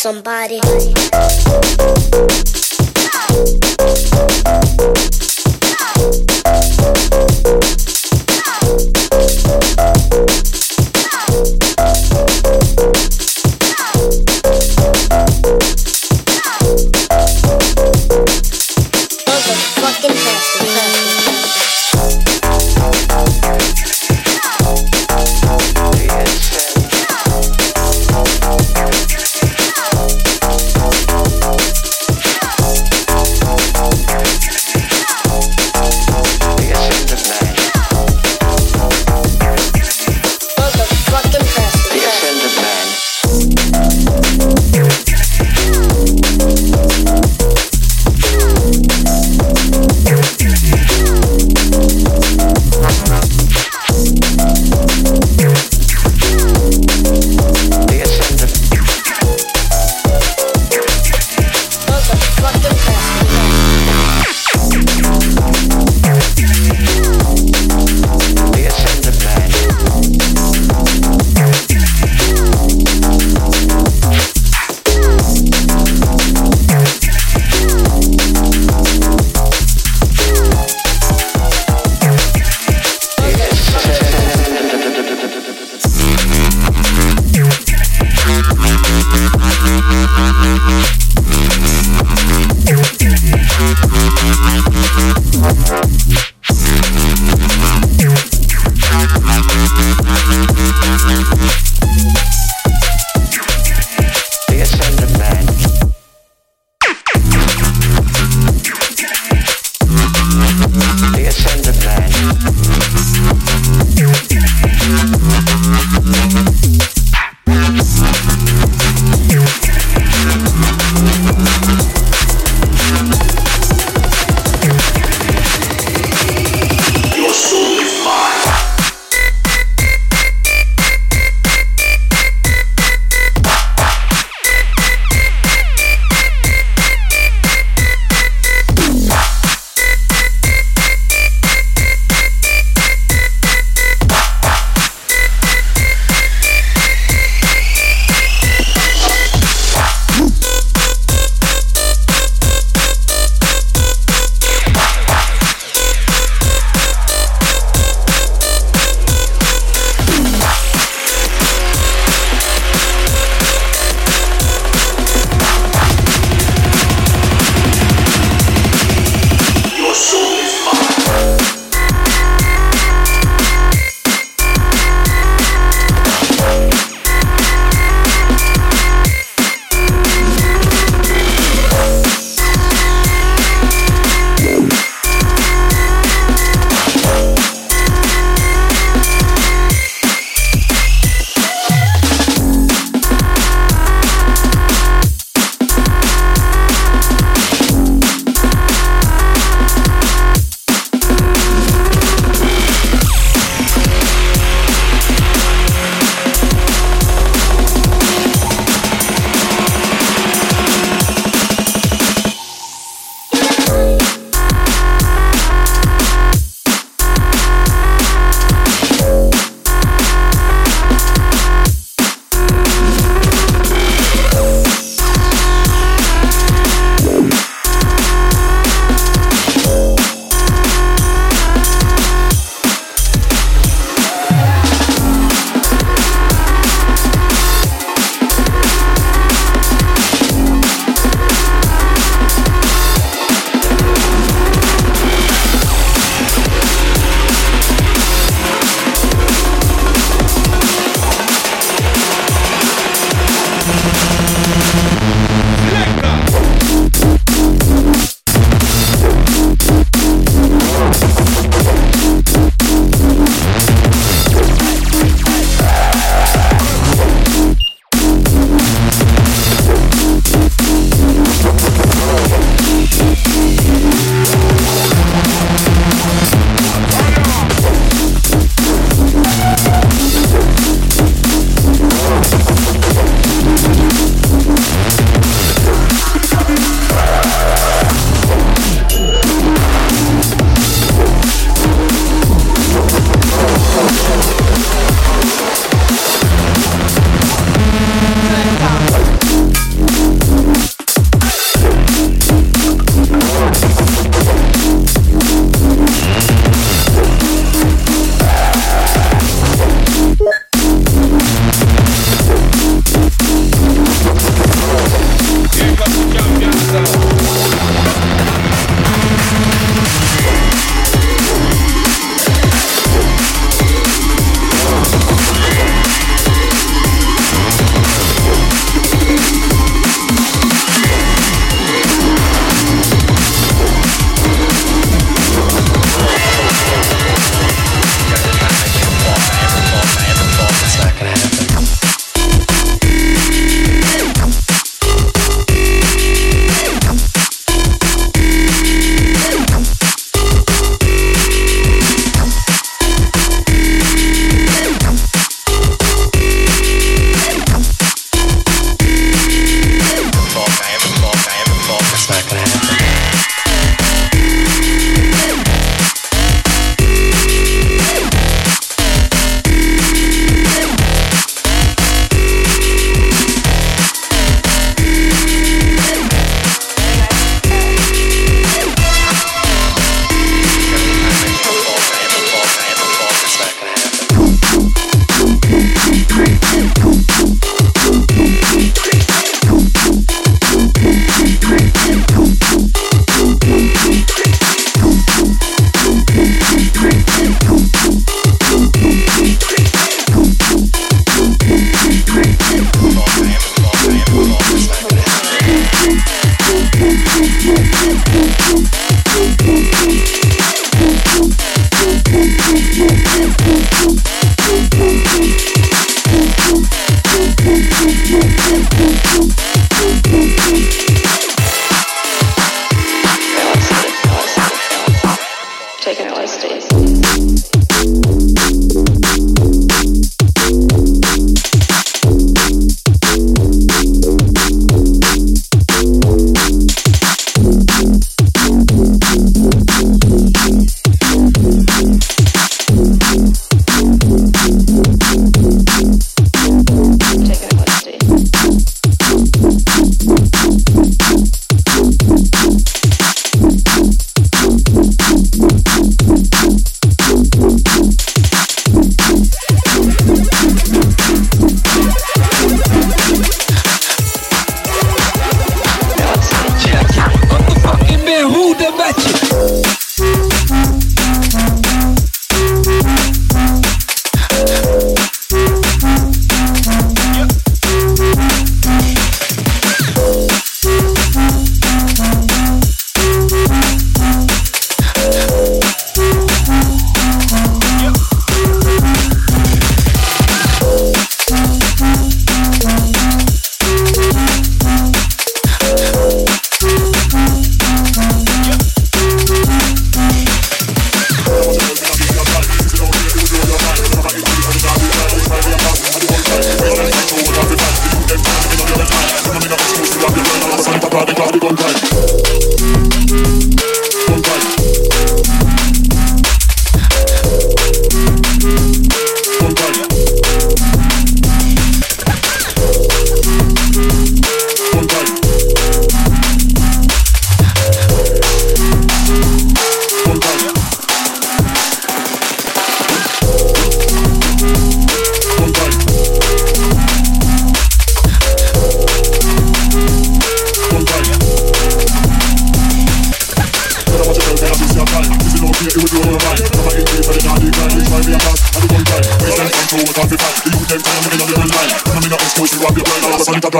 somebody.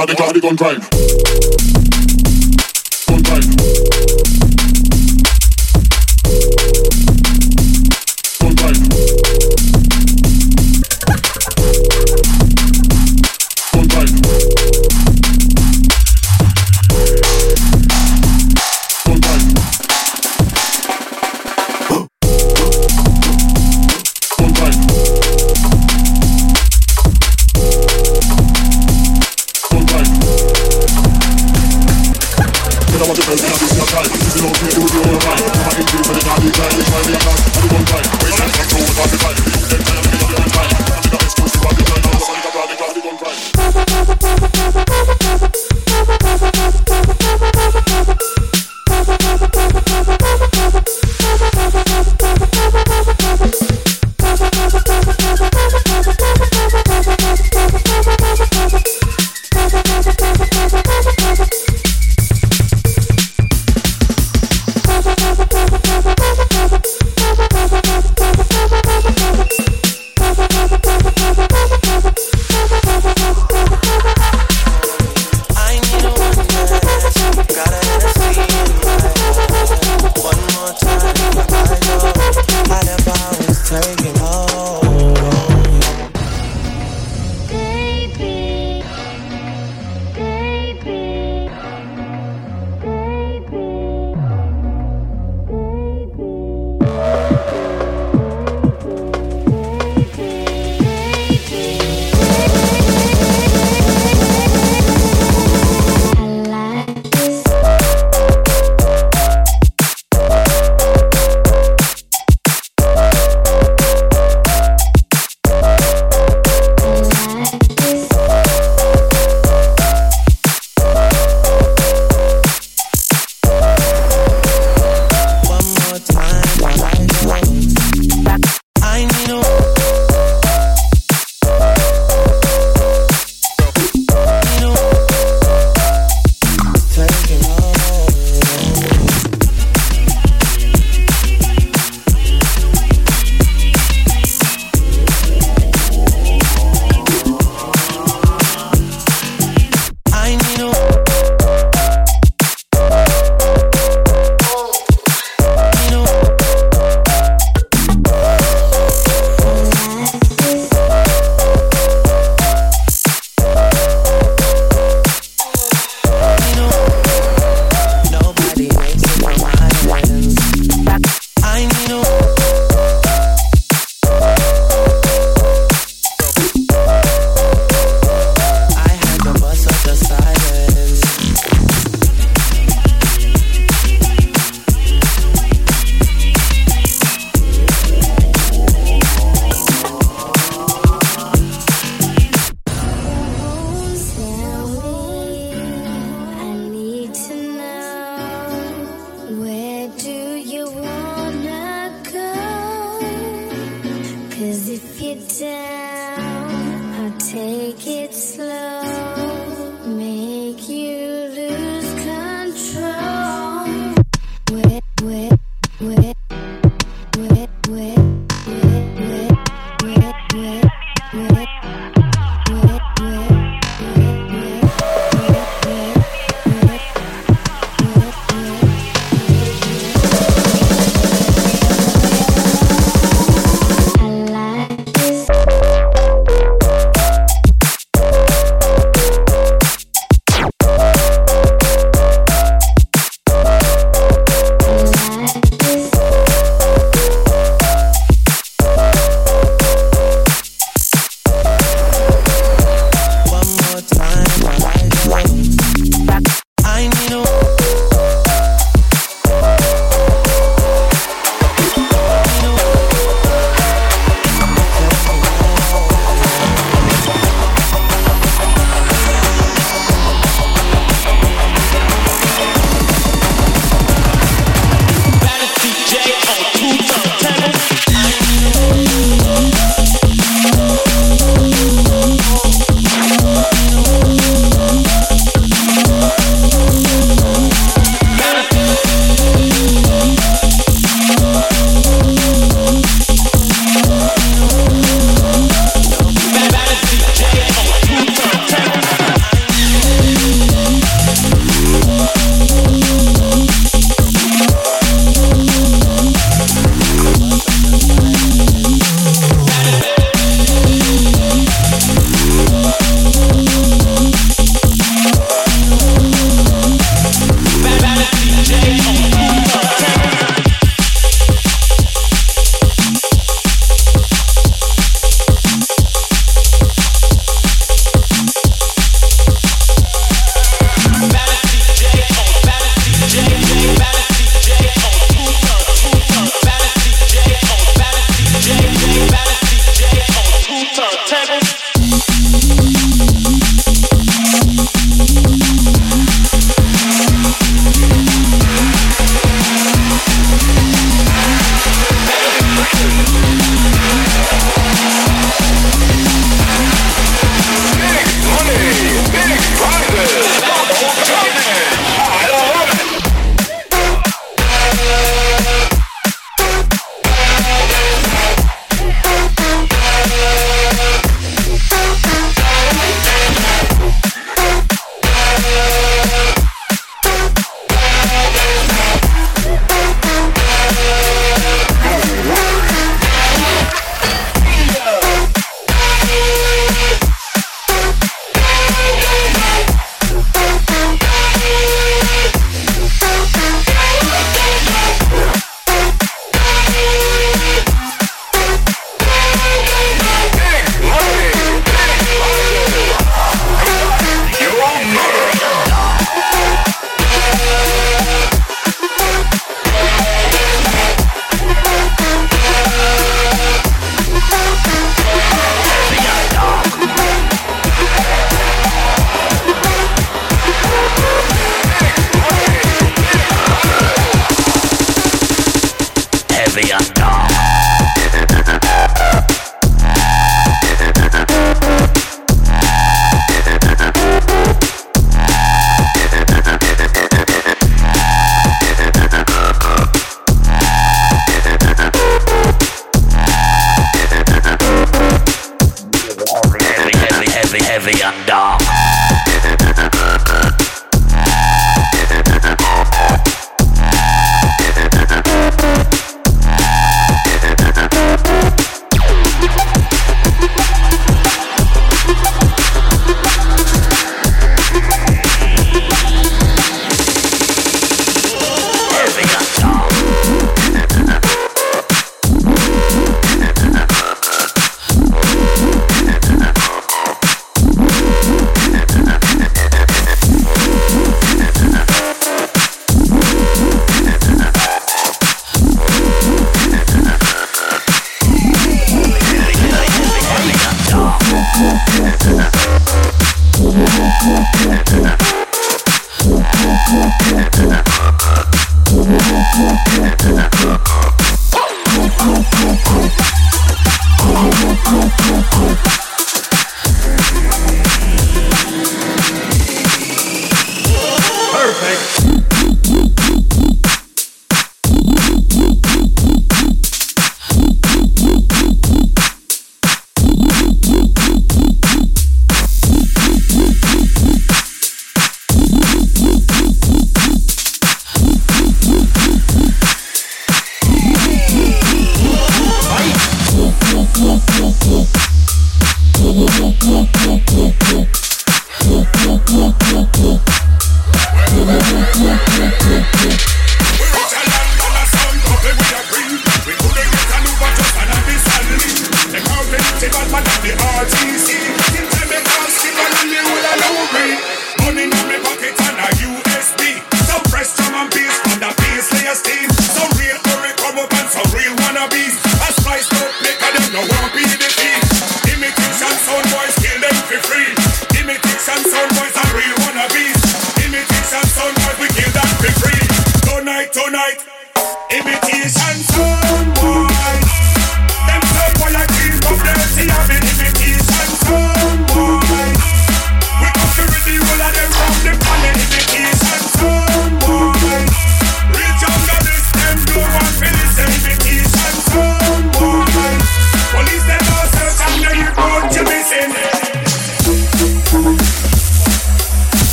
gun, they gun, they gun crime. Yeah.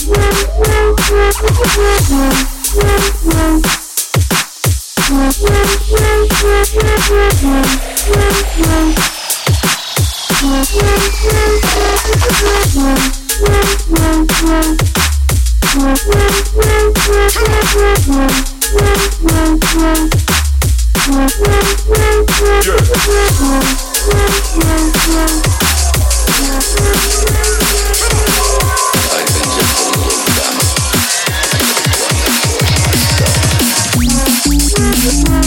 I've been Let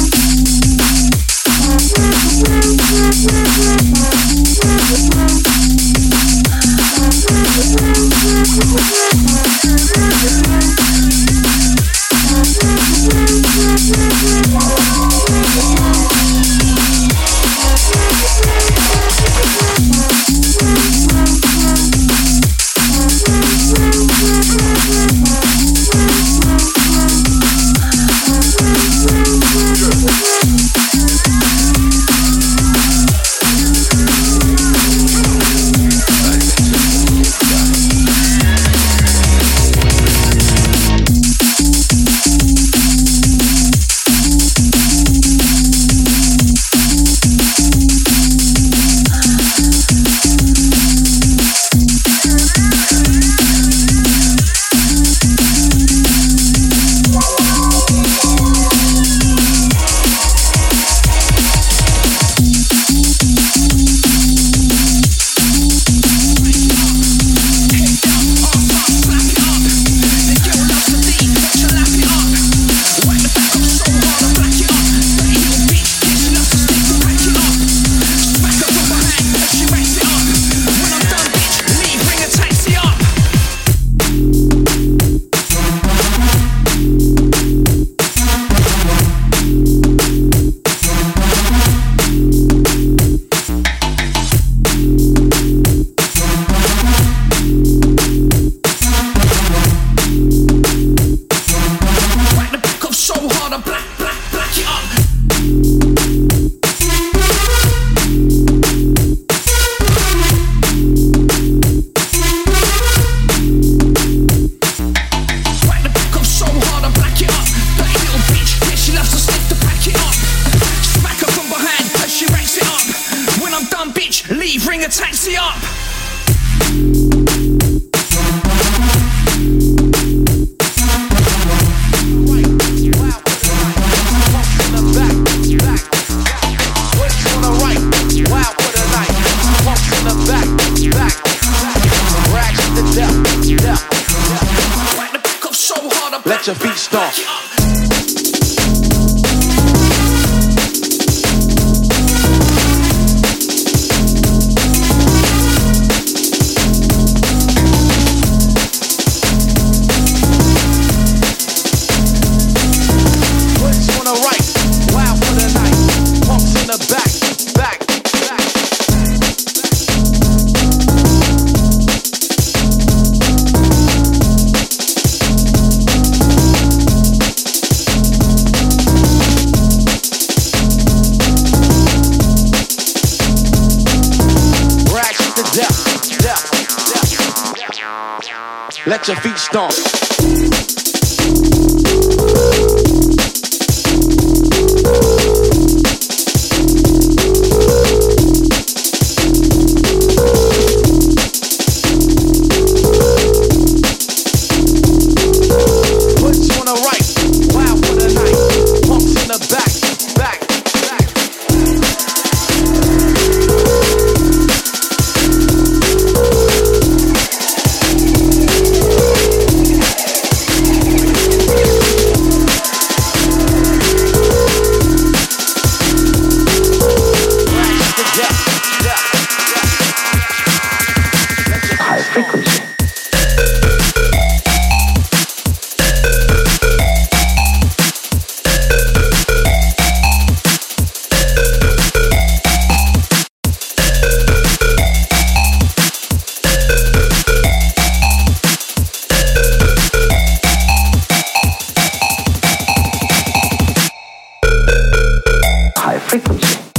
High frequency.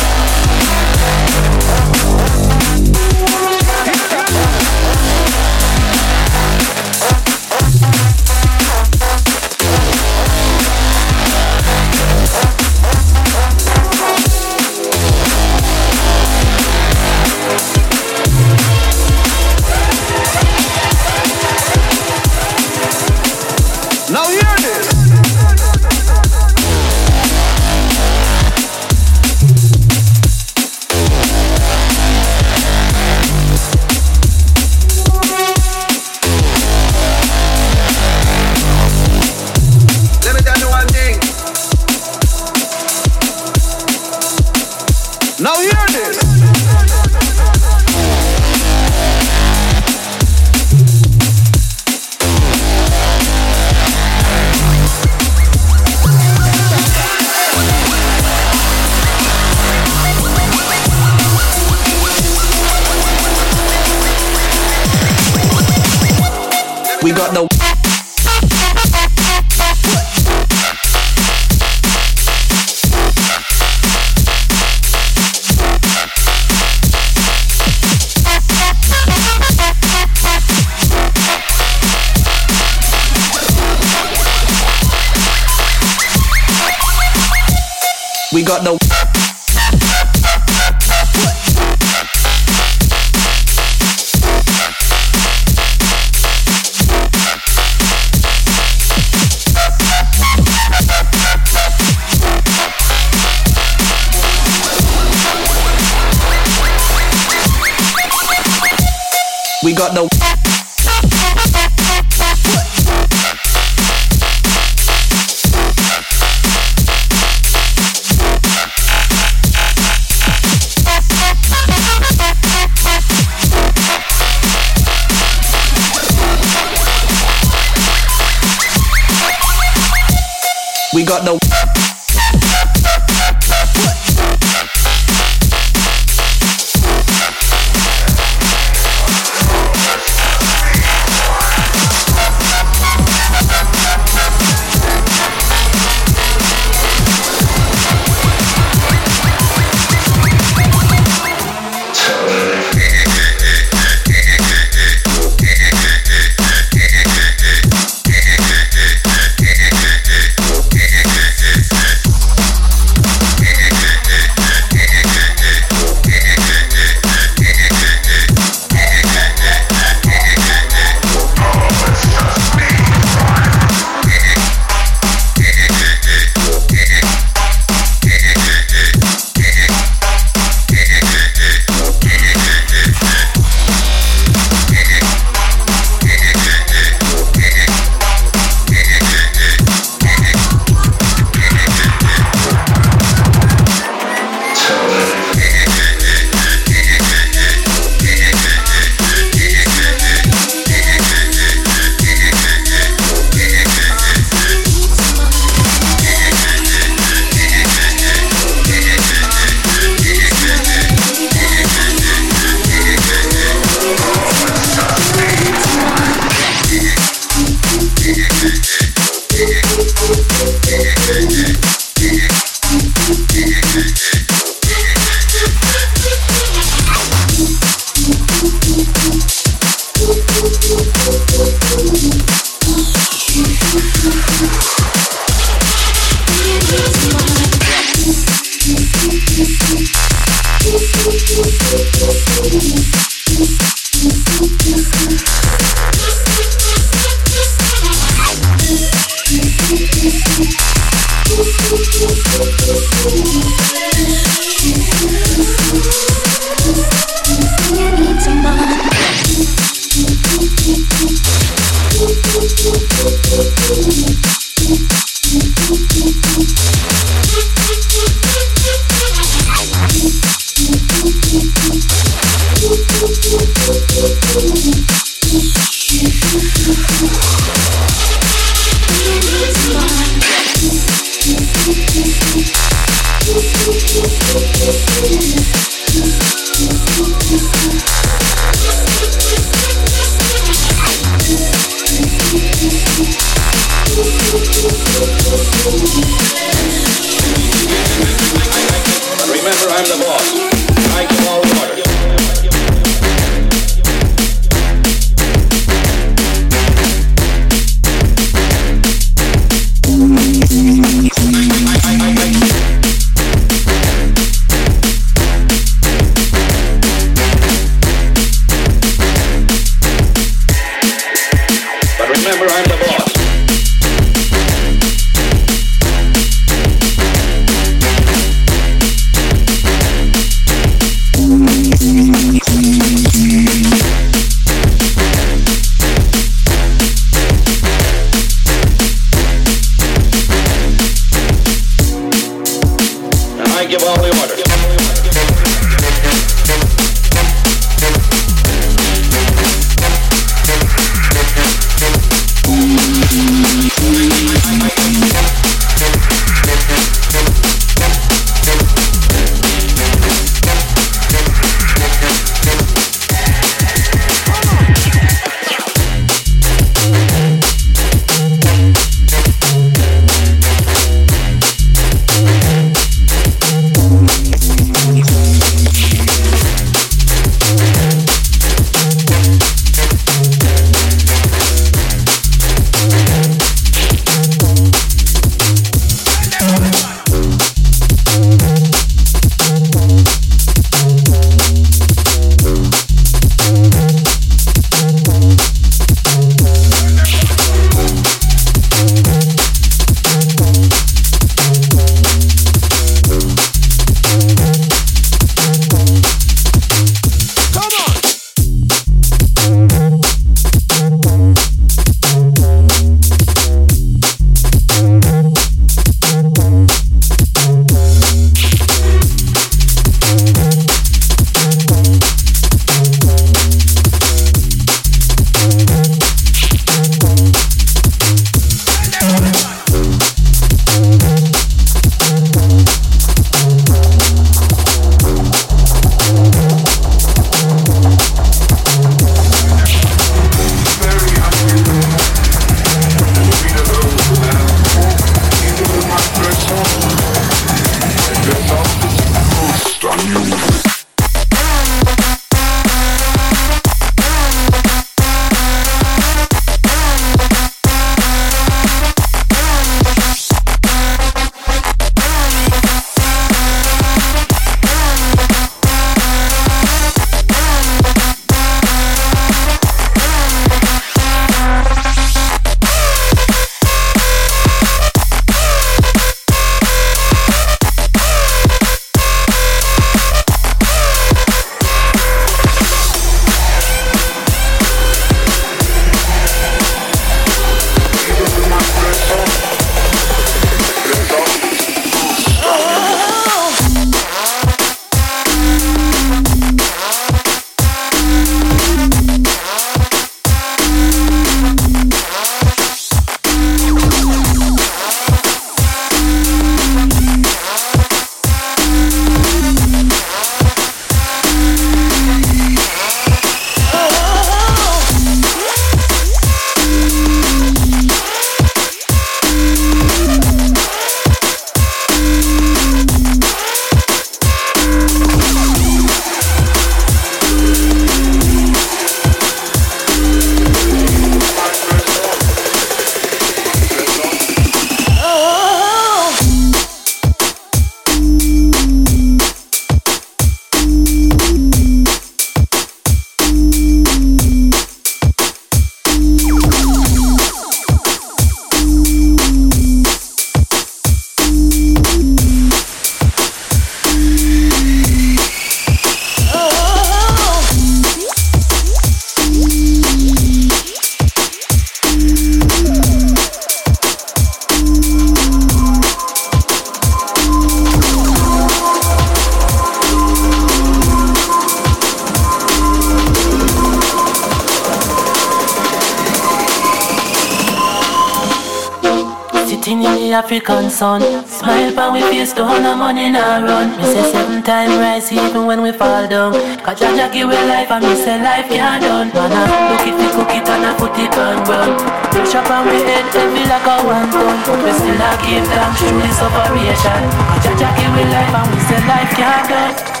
Sun. Smile pan we face, don't no money nah run. Me say seven time rise even when we fall down. Cause Jah Jah give we life and me say life can't done. Man I look it, we cook it and I put it on ground. Push up on we head, heavy like a one ton. We still a give thanks through this operation. Cause Jah Jah give we life and we say life can't done.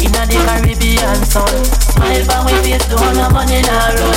Inna the Caribbean sun Smile but we face don't no money nah run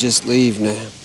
just leave now.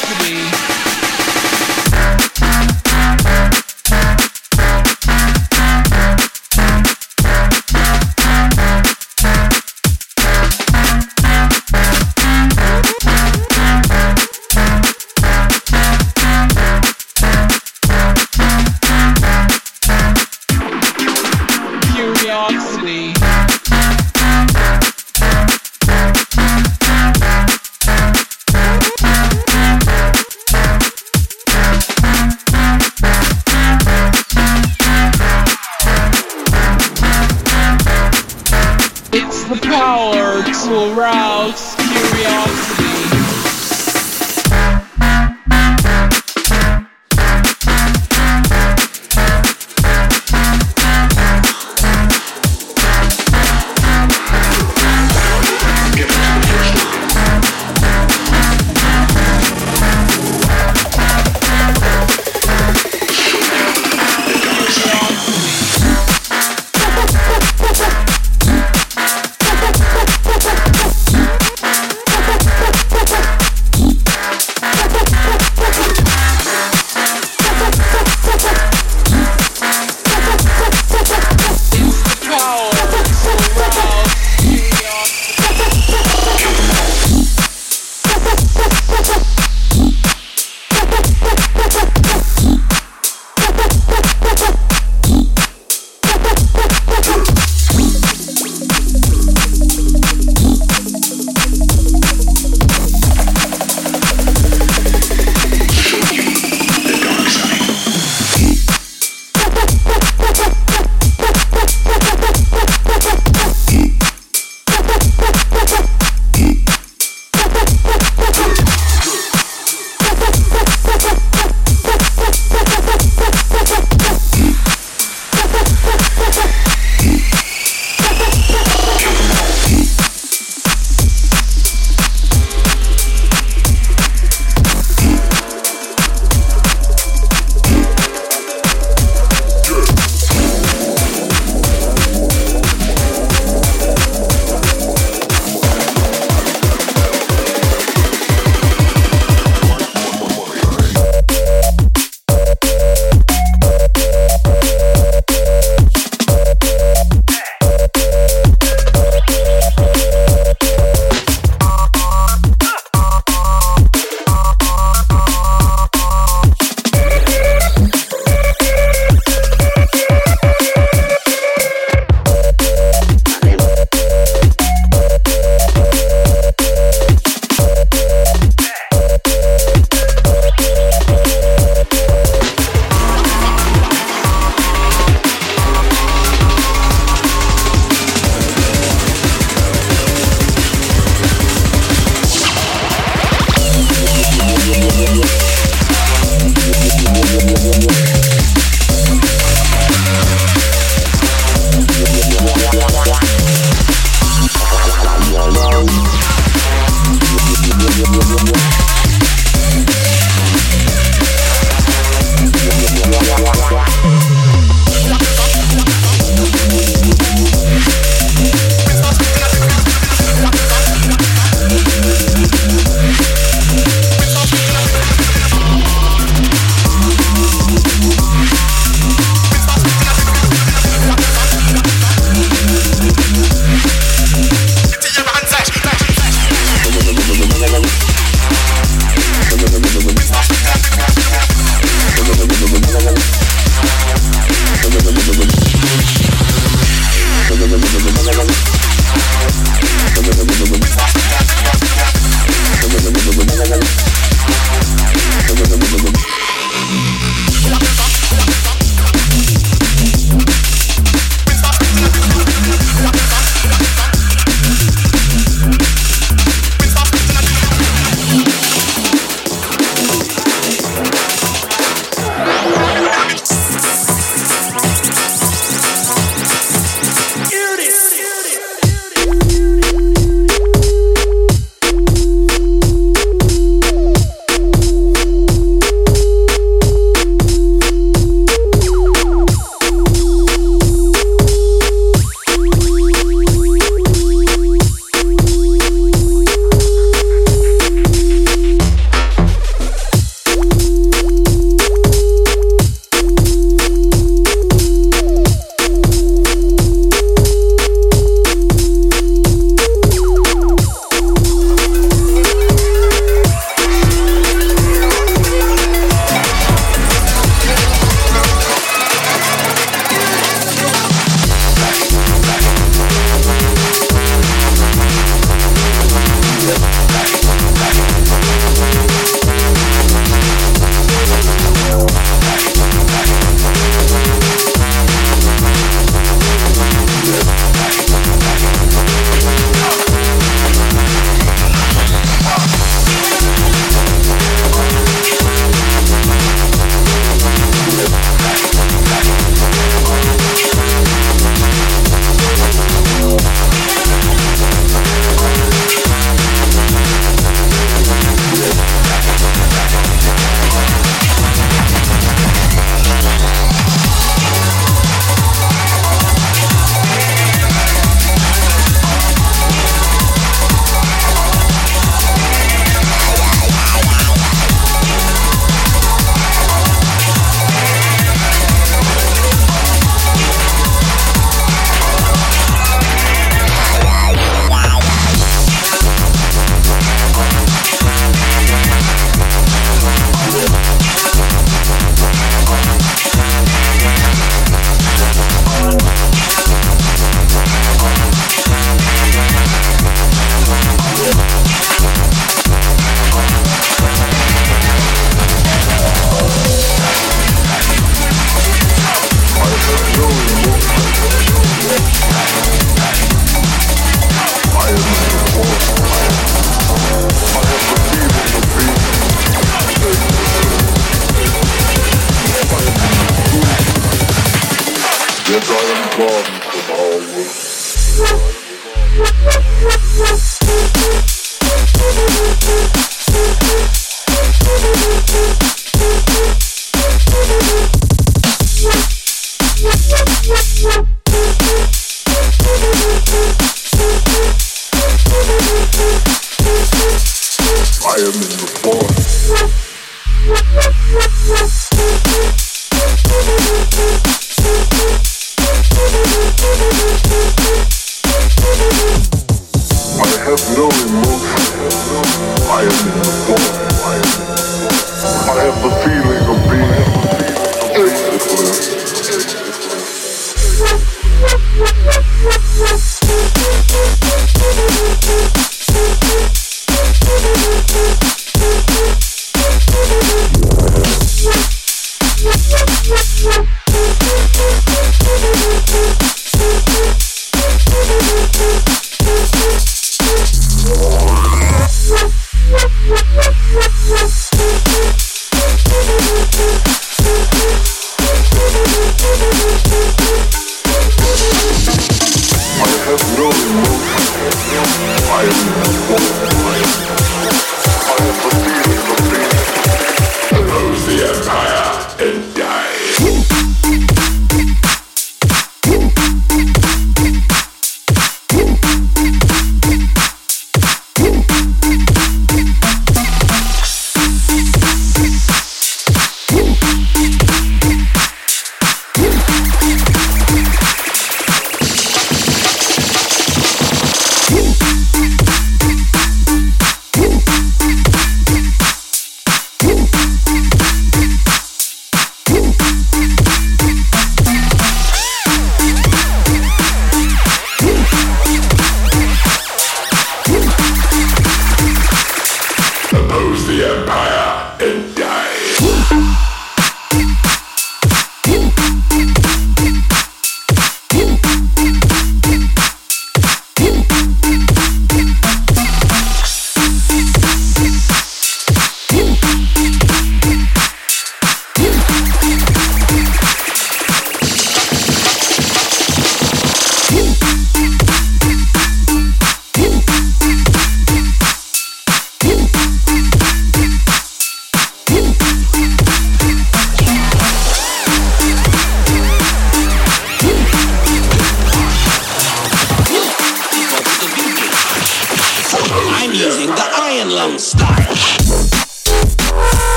Curiosity. Curiosity.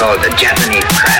Called the Japanese crab